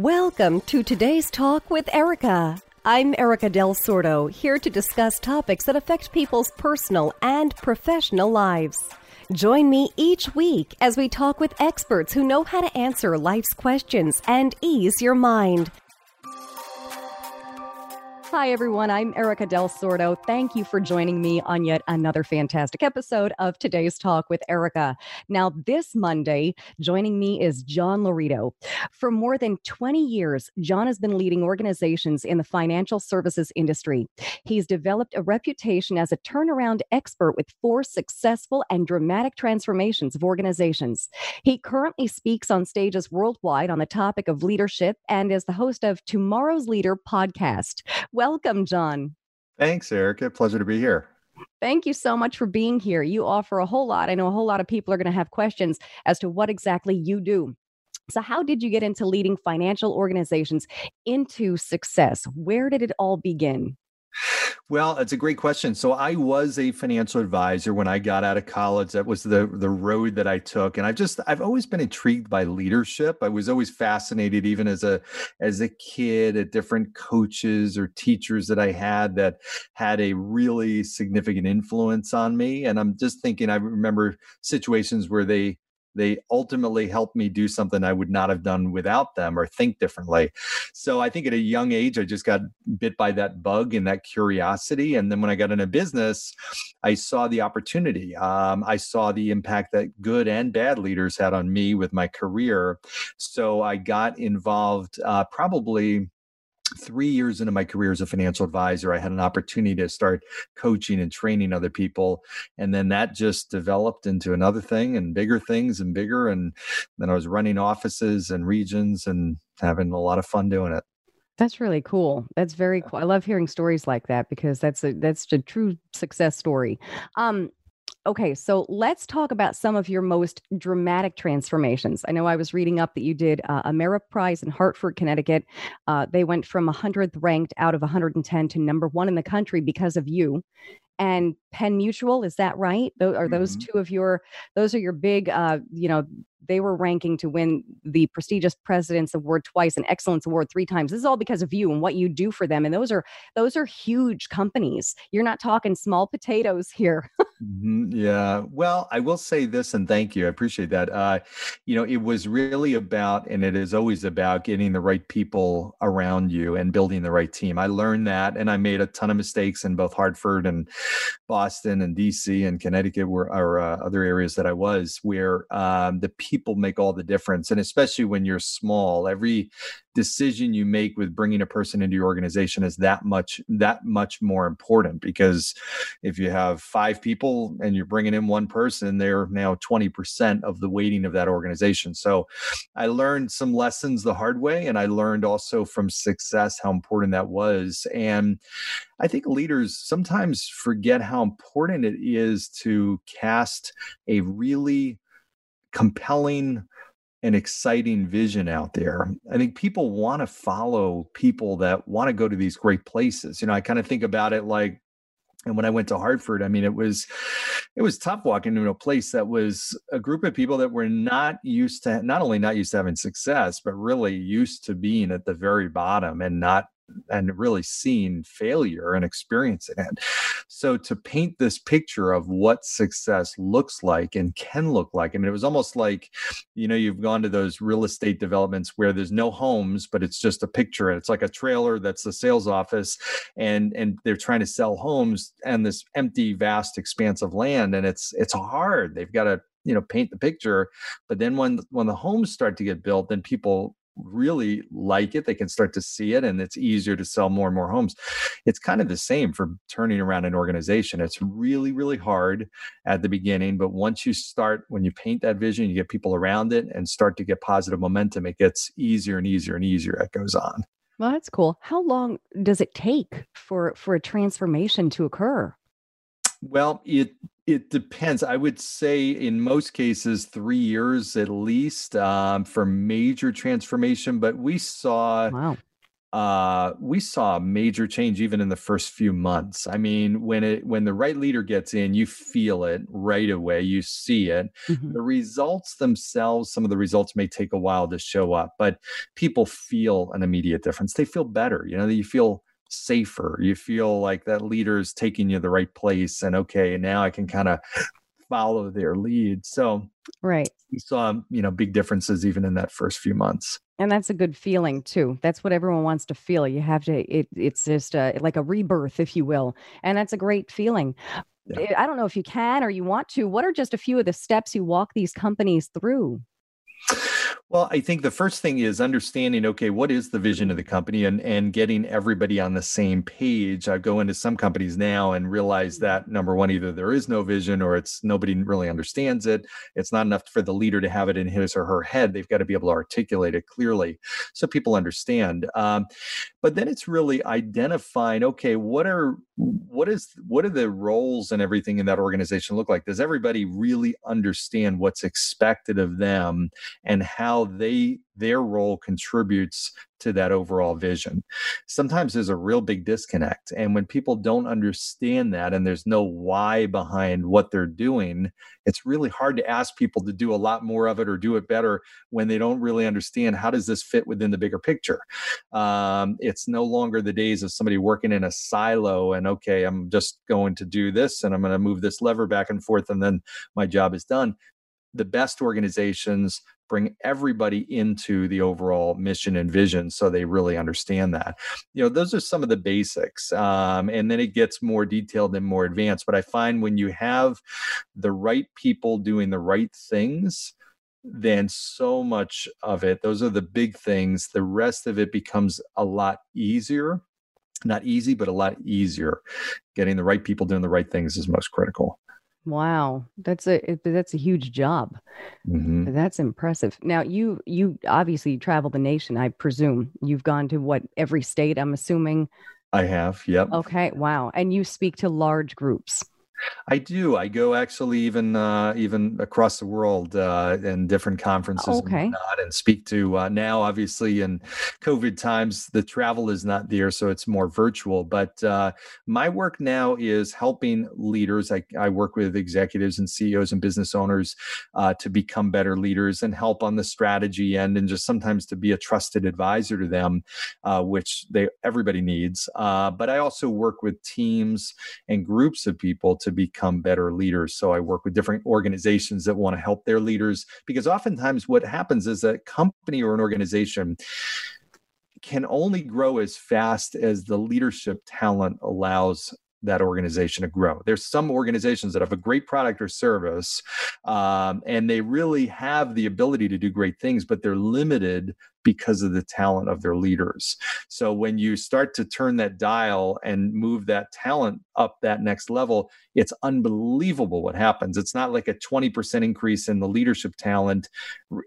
Welcome to today's talk with Erika. I'm Erika Del Sordo, here to discuss topics that affect people's personal and professional lives. Join me each week as we talk with experts who know how to answer life's questions and ease your mind. Hi, everyone. I'm Erika Del Sordo. Thank you for joining me on yet another fantastic episode of today's Talk with Erika. Now, this Monday, joining me is John Laurito. For more than 20 years, John has been leading organizations in the financial services industry. He's developed a reputation as a turnaround expert with four successful and dramatic transformations of organizations. He currently speaks on stages worldwide on the topic of leadership and is the host of Tomorrow's Leader podcast. Welcome, John. Thanks, Erika. Pleasure to be here. Thank you so much for being here. You offer a whole lot. I know a whole lot of people are going to have questions as to what exactly you do. So, how did you get into leading financial organizations into success? Where did it all begin? Well, it's a great question. So I was a financial advisor when I got out of college. That was the the road that I took, and I've just I've always been intrigued by leadership. I was always fascinated, even as a as a kid, at different coaches or teachers that I had that had a really significant influence on me. And I'm just thinking, I remember situations where they they ultimately helped me do something I would not have done without them or think differently. So I think at a young age, I just got bit by that bug and that curiosity. And then when I got into business, I saw the opportunity. Um, I saw the impact that good and bad leaders had on me with my career. So I got involved uh, probably three years into my career as a financial advisor, I had an opportunity to start coaching and training other people. And then that just developed into another thing and bigger things and bigger. And then I was running offices and regions and having a lot of fun doing it. That's really cool. That's very cool. I love hearing stories like that because that's a that's a true success story. Um, Okay, so let's talk about some of your most dramatic transformations. I know I was reading up that you did uh, prize in Hartford, Connecticut. Uh, they went from 100th ranked out of 110 to number one in the country because of you. And Penn Mutual, is that right? Those, are those mm-hmm. two of your? Those are your big, uh, you know, they were ranking to win the prestigious President's Award twice and Excellence Award three times. This is all because of you and what you do for them. And those are those are huge companies. You're not talking small potatoes here. mm-hmm. Yeah. Well, I will say this, and thank you. I appreciate that. Uh, you know, it was really about, and it is always about getting the right people around you and building the right team. I learned that, and I made a ton of mistakes in both Hartford and Boston and DC and Connecticut, were or uh, other areas that I was, where um, the people make all the difference. And especially when you're small, every decision you make with bringing a person into your organization is that much that much more important because if you have five people and you're bringing in one person they're now 20% of the weighting of that organization so i learned some lessons the hard way and i learned also from success how important that was and i think leaders sometimes forget how important it is to cast a really compelling and exciting vision out there. I think people want to follow people that want to go to these great places. You know, I kind of think about it like and when I went to Hartford, I mean, it was it was tough walking into a place that was a group of people that were not used to not only not used to having success, but really used to being at the very bottom and not and really seeing failure and experiencing it. So to paint this picture of what success looks like and can look like, I mean, it was almost like, you know, you've gone to those real estate developments where there's no homes, but it's just a picture. It's like a trailer that's the sales office, and and they're trying to sell homes and this empty, vast expanse of land, and it's it's hard. They've got to you know paint the picture but then when when the homes start to get built then people really like it, they can start to see it, and it's easier to sell more and more homes. It's kind of the same for turning around an organization. It's really, really hard at the beginning, but once you start, when you paint that vision, you get people around it and start to get positive momentum, it gets easier and easier and easier. It goes on. Well, that's cool. How long does it take for for a transformation to occur? Well, it it depends. I would say in most cases, three years at least um, for major transformation. But we saw wow. uh, we saw a major change even in the first few months. I mean, when it when the right leader gets in, you feel it right away. You see it. Mm-hmm. The results themselves, some of the results may take a while to show up, but people feel an immediate difference. They feel better. You know, you feel safer. You feel like that leader is taking you the right place, and okay, now I can kind of follow their lead. So right, we saw you know big differences even in that first few months. And that's a good feeling too. That's what everyone wants to feel. You have to it, it's just a, like a rebirth if you will and that's a great feeling. Yeah. Eh, i don't know if you can or you want to. What are just a few of the steps you walk these companies through well, I think the first thing is understanding, okay, what is the vision of the company and, and getting everybody on the same page. I go into some companies now and realize mm-hmm. that number one, either there is no vision or it's nobody really understands it. It's not enough for the leader to have it in his or her head. They've got to be able to articulate it clearly so people understand. Um, but then it's really identifying, okay, what are what is what are the roles and everything in that organization look like? Does everybody really understand what's expected of them and how they their role contributes to that overall vision. Sometimes there's a real big disconnect. And when people don't understand that and there's no why behind what they're doing, it's really hard to ask people to do a lot more of it or do it better when they don't really understand how does this fit within the bigger picture. Um, it's no longer the days of somebody working in a silo and, okay, I'm just going to do this and I'm going to move this lever back and forth and then my job is done the best organizations bring everybody into the overall mission and vision so they really understand that. You know those are some of the basics um, and then it gets more detailed and more advanced but i find when you have the right people doing the right things then so much of it those are the big things the rest of it becomes a lot easier not easy but a lot easier. Getting the right people doing the right things is most critical Wow, that's a that's a huge job. Mm-hmm. That's impressive. Now you you obviously travel the nation. I presume you've gone to what every state. I'm assuming. I have. Yep. Okay. Wow. And you speak to large groups. I do. I go actually even uh, even across the world uh, in different conferences okay. and, and speak to uh, now. Obviously, in COVID times, the travel is not there, so it's more virtual. But uh, my work now is helping leaders. I, I, work with executives and CEOs and business owners uh, to become better leaders and help on the strategy end, and just sometimes to be a trusted advisor to them, uh, which they everybody needs. but I also work with teams and groups of people to to become better leaders. So I work with different organizations that want to help their leaders because oftentimes what happens is a company or an organization can only grow as fast as the leadership talent allows that organization to grow. There's some organizations that have a great product or service, um, and they really have the ability to do great things, but they're limited because of the talent of their leaders. So when you start to turn that dial and move that talent up that next level, it's unbelievable what happens. It's not like a 20% increase in the leadership talent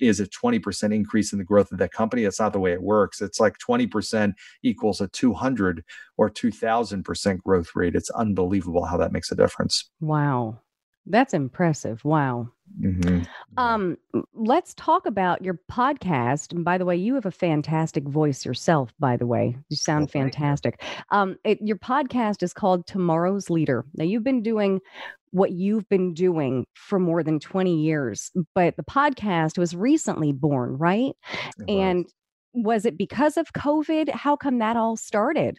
is a 20% increase in the growth of that company. That's not the way it works. It's like 20% equals a 200 or 2000% growth rate. It's unbelievable how that makes a difference. Wow. That's impressive. Wow. Mm-hmm. Um, let's talk about your podcast. And by the way, you have a fantastic voice yourself. By the way, you sound oh, fantastic. You. Um, it, your podcast is called Tomorrow's Leader. Now, you've been doing what you've been doing for more than 20 years, but the podcast was recently born, right? and was it because of COVID? How come that all started?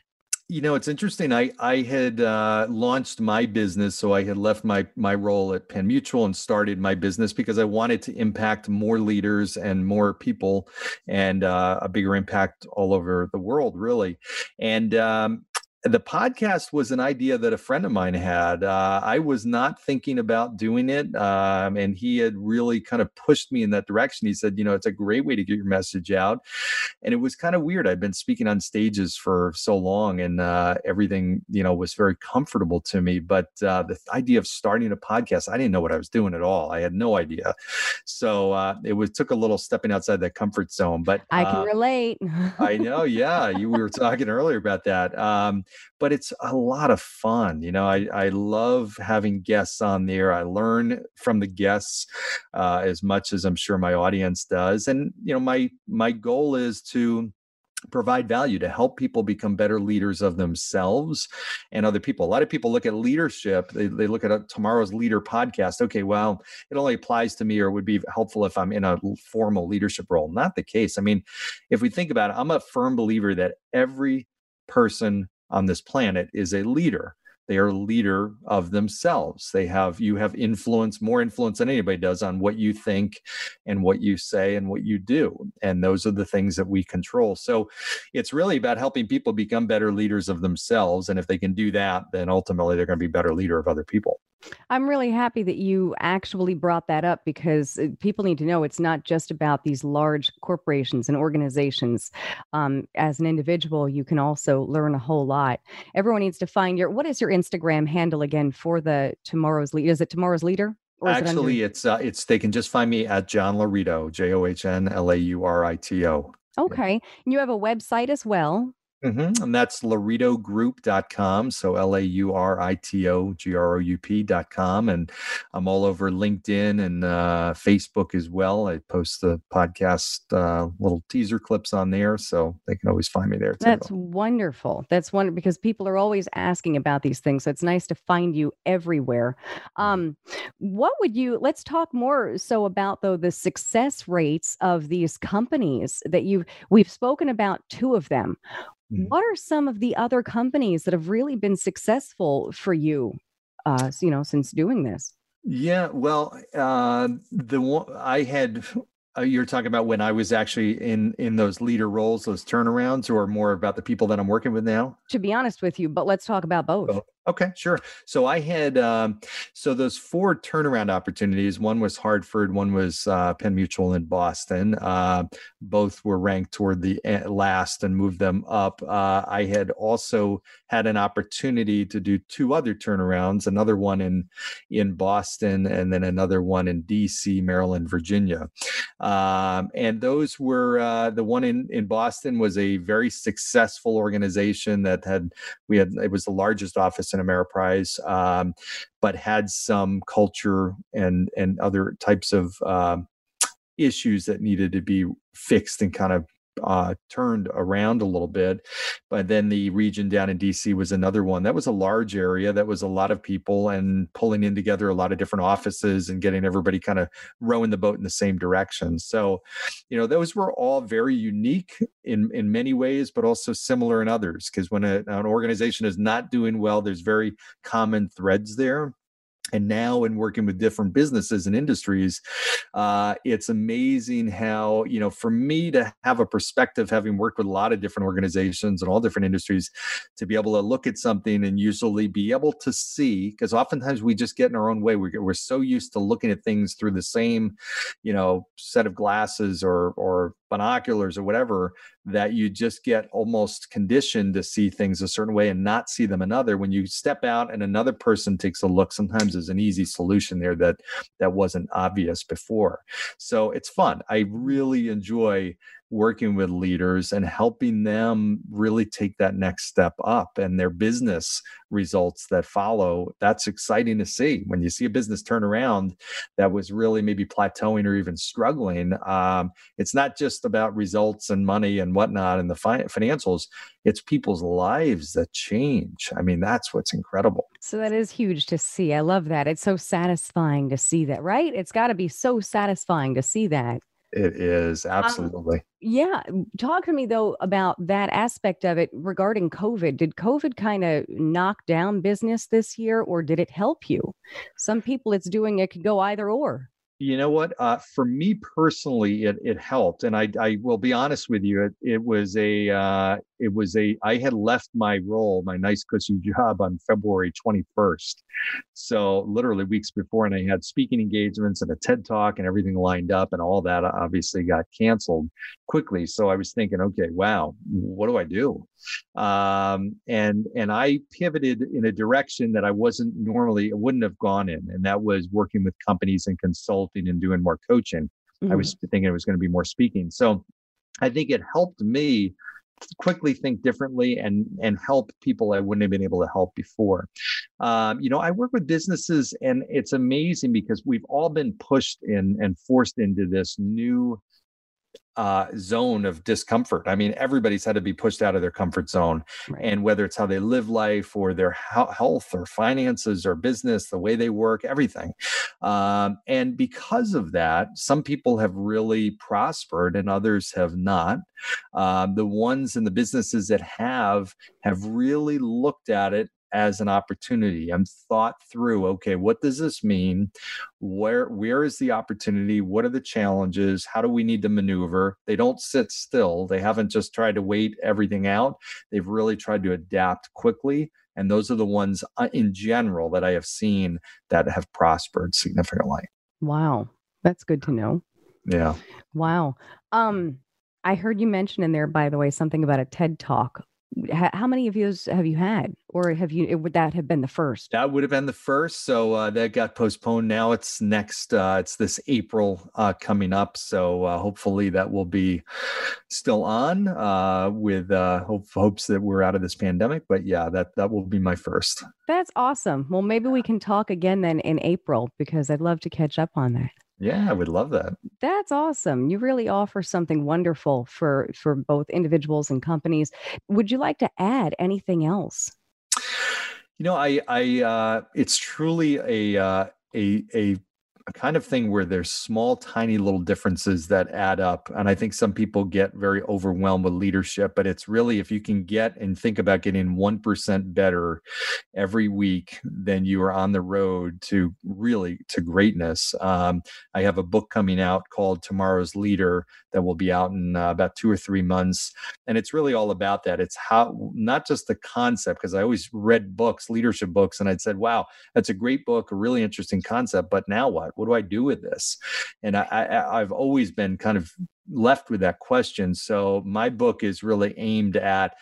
You know it's interesting i i had uh, launched my business so i had left my my role at penn mutual and started my business because i wanted to impact more leaders and more people and uh, a bigger impact all over the world really. And um, the podcast was an idea that a friend of mine had. Uh, I was not thinking about doing it, um, and he had really kind of pushed me in that direction. He said, "You know, it's a great way to get your message out," and it was kind of weird. I'd been speaking on stages for so long, and uh, everything, you know, was very comfortable to me. But uh, the idea of starting a podcast, I didn't know what I was doing at all. I had no idea. So uh, it was took a little stepping outside that comfort zone. But I can uh, relate. I know. Yeah, you we were talking earlier about that. Um, but it's a lot of fun. You know, I, I love having guests on there. I learn from the guests uh, as much as I'm sure my audience does. And, you know, my, my goal is to, provide value to help people become better leaders of themselves and other people. A lot of people look at leadership, they, they look at a, tomorrow's leader podcast. Okay, well, it only applies to me or would be helpful if I'm in a formal leadership role. Not the case. I mean, if we think about it, I'm a firm believer that every person on this planet is a leader. They are a leader of themselves. They have you have influence more influence than anybody does on what you think and what you say and what you do. And those are the things that we control. So it's really about helping people become better leaders of themselves. And if they can do that then ultimately they're going to be better leader of other people I'm really happy that you actually brought that up because uh, people need to know it's not just about these large corporations and organizations. Um, as an individual, you can also learn a whole lot. Everyone needs to find your what is your Instagram handle again for the tomorrow's lead? Is it tomorrow's leader? Actually, it it's uh, it's they can just find me at John Laurito, J O H N L A U R I T O. Okay. And you have a website as well. Mm-hmm. And that's lauritogroup.com. So L A U R I T O G R O U P.com. And I'm all over LinkedIn and uh, Facebook as well. I post the podcast uh, little teaser clips on there. So they can always find me there too. That's wonderful. That's wonderful because people are always asking about these things. So it's nice to find you everywhere. Mm-hmm. Um, what would you, let's talk more so about though the success rates of these companies that you've, we've spoken about two of them. Mm-hmm. What are some of the other companies that have really been successful for you, uh, you know, since doing this? Yeah, well, uh, the one I had uh, you're talking about when I was actually in in those leader roles, those turnarounds, or more about the people that I'm working with now? To be honest with you, but let's talk about both. Okay, sure. So I had um, so those four turnaround opportunities. One was Hartford, one was uh, Penn Mutual in Boston. Uh, both were ranked toward the last and moved them up. Uh, I had also had an opportunity to do two other turnarounds. Another one in in Boston, and then another one in D.C., Maryland, Virginia. Um, and those were uh, the one in in Boston was a very successful organization that had we had it was the largest office in Ameriprise, um, but had some culture and and other types of um, issues that needed to be fixed and kind of uh, turned around a little bit. But then the region down in DC was another one. That was a large area. That was a lot of people and pulling in together a lot of different offices and getting everybody kind of rowing the boat in the same direction. So, you know, those were all very unique in in many ways, but also similar in others. Because when a, an organization is not doing well, there's very common threads there and now in working with different businesses and industries uh, it's amazing how you know for me to have a perspective having worked with a lot of different organizations and all different industries to be able to look at something and usually be able to see because oftentimes we just get in our own way. We're, we're so used to looking at things through the same you know set of glasses or or binoculars or whatever that you just get almost conditioned to see things a certain way and not see them another. When you step out and another person takes a look sometimes there's an easy solution there that that wasn't obvious before. So it's fun. I really enjoy working with leaders and helping them really take that next step up and their business results that follow. That's exciting to see. When you see a business turn around that was really maybe plateauing or even struggling um, it's not just about results and money and whatnot and the fi- financials it's people's lives that change i mean that's what's incredible so that is huge to see i love that it's so satisfying to see that right it's got to be so satisfying to see that it is um, absolutely. Um, yeah. Talk to me though about that aspect of it regarding COVID. Did COVID kind of knock down business this year or did it help you? Some people it's doing it could go either or you know what uh, for me personally it, it helped and I, I will be honest with you it, it was a uh, it was a i had left my role my nice cushy job on february 21st so literally weeks before and i had speaking engagements and a ted talk and everything lined up and all that obviously got canceled quickly. So i was thinking okay wow what do i do um, and and i pivoted in a direction that i wasn't normally wouldn't have gone in and that was working with companies and consulting and doing more coaching mm-hmm. i was thinking it was going to be more speaking so i think it helped me quickly think differently and and help people I wouldn't have been able to help before. Um, you know, I work with businesses, and it's amazing because we've all been pushed in and forced into this new uh, zone of discomfort. I mean, everybody's had to be pushed out of their comfort zone, right. and whether it's how they live life or their health or finances or business, the way they work, everything. Um, and because of that, some people have really prospered and others have not. Um, the ones in the businesses that have have really looked at it as an opportunity. I'm thought through, okay, what does this mean? Where where is the opportunity? What are the challenges? How do we need to maneuver? They don't sit still. They haven't just tried to wait everything out. They've really tried to adapt quickly. And those are the ones uh, in general that I have seen that have prospered significantly. Wow. That's good to know. Yeah. Wow. Um I heard you mention in there, by the way, something about a TED talk how many of those have you had? Or have you would that have been the first? That would have been the first so uh, that got postponed. Now it's next uh, it's this april uh, coming up so uh, hopefully that will be still on uh, with uh, hope, hopes that we're out of this pandemic but yeah that that will be my first. That's awesome. Well maybe we can talk again then in april because i'd love to catch up on that yeah, I would love that. That's awesome. You really offer something wonderful for for both individuals and companies. Would you like to add anything else? You know, I I uh it's truly a uh a a a kind of thing where there's small, tiny little differences that add up. And I think some people get very overwhelmed with leadership, but it's really if you can get and think about getting 1% better every week, then you are on the road to really to greatness. Um, I have a book coming out called Tomorrow's Leader that will be out in uh, about two or three months. And it's really all about that. It's how, not just the concept, because I always read books, leadership books, and I'd said, wow, that's a great book, a really interesting concept, but now what? What do I do with this? And I, I, I've always been kind of left with that question. So my book is really aimed at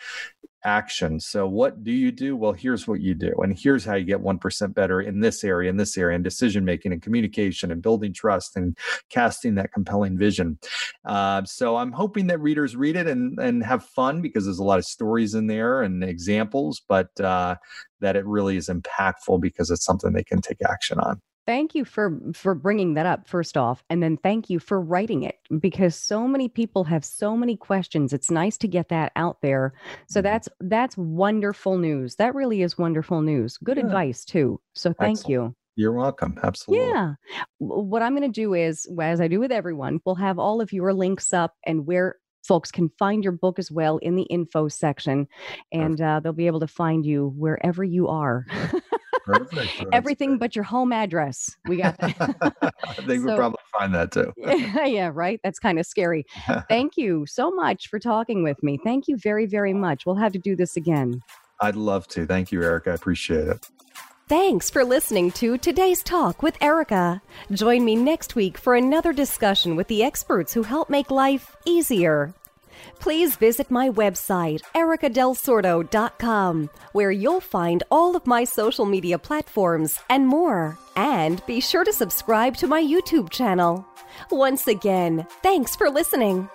action. So what do you do? Well, here's what you do. And here's how you get 1% better in this area, in this area, in decision making and communication and building trust and casting that compelling vision. Uh, so I'm hoping that readers read it and, and have fun because there's a lot of stories in there and examples, but uh, that it really is impactful because it's something they can take action on thank you for for bringing that up first off and then thank you for writing it because so many people have so many questions it's nice to get that out there so mm-hmm. that's that's wonderful news that really is wonderful news good yeah. advice too so thank Excellent. you you're welcome. Absolutely. Yeah. What I'm going to do is, as I do with everyone, we'll have all of your links up and where folks can find your book as well in the info section, and uh, they'll be able to find you wherever you are. Perfect. Everything but your home address. We got that. I think so, we'll probably find that too. yeah, yeah, right. That's kind of scary. Thank you so much for talking with me. Thank you very, very much. We'll have to do this again. I'd love to. Thank you, Eric. I appreciate it. Thanks for listening to today's talk with Erika. Join me next week for another discussion with the experts who help make life easier please visit my website, erikadelsordo.com, where you'll find all of my social media platforms and more. And be sure to subscribe to my YouTube channel. Once again, thanks for listening.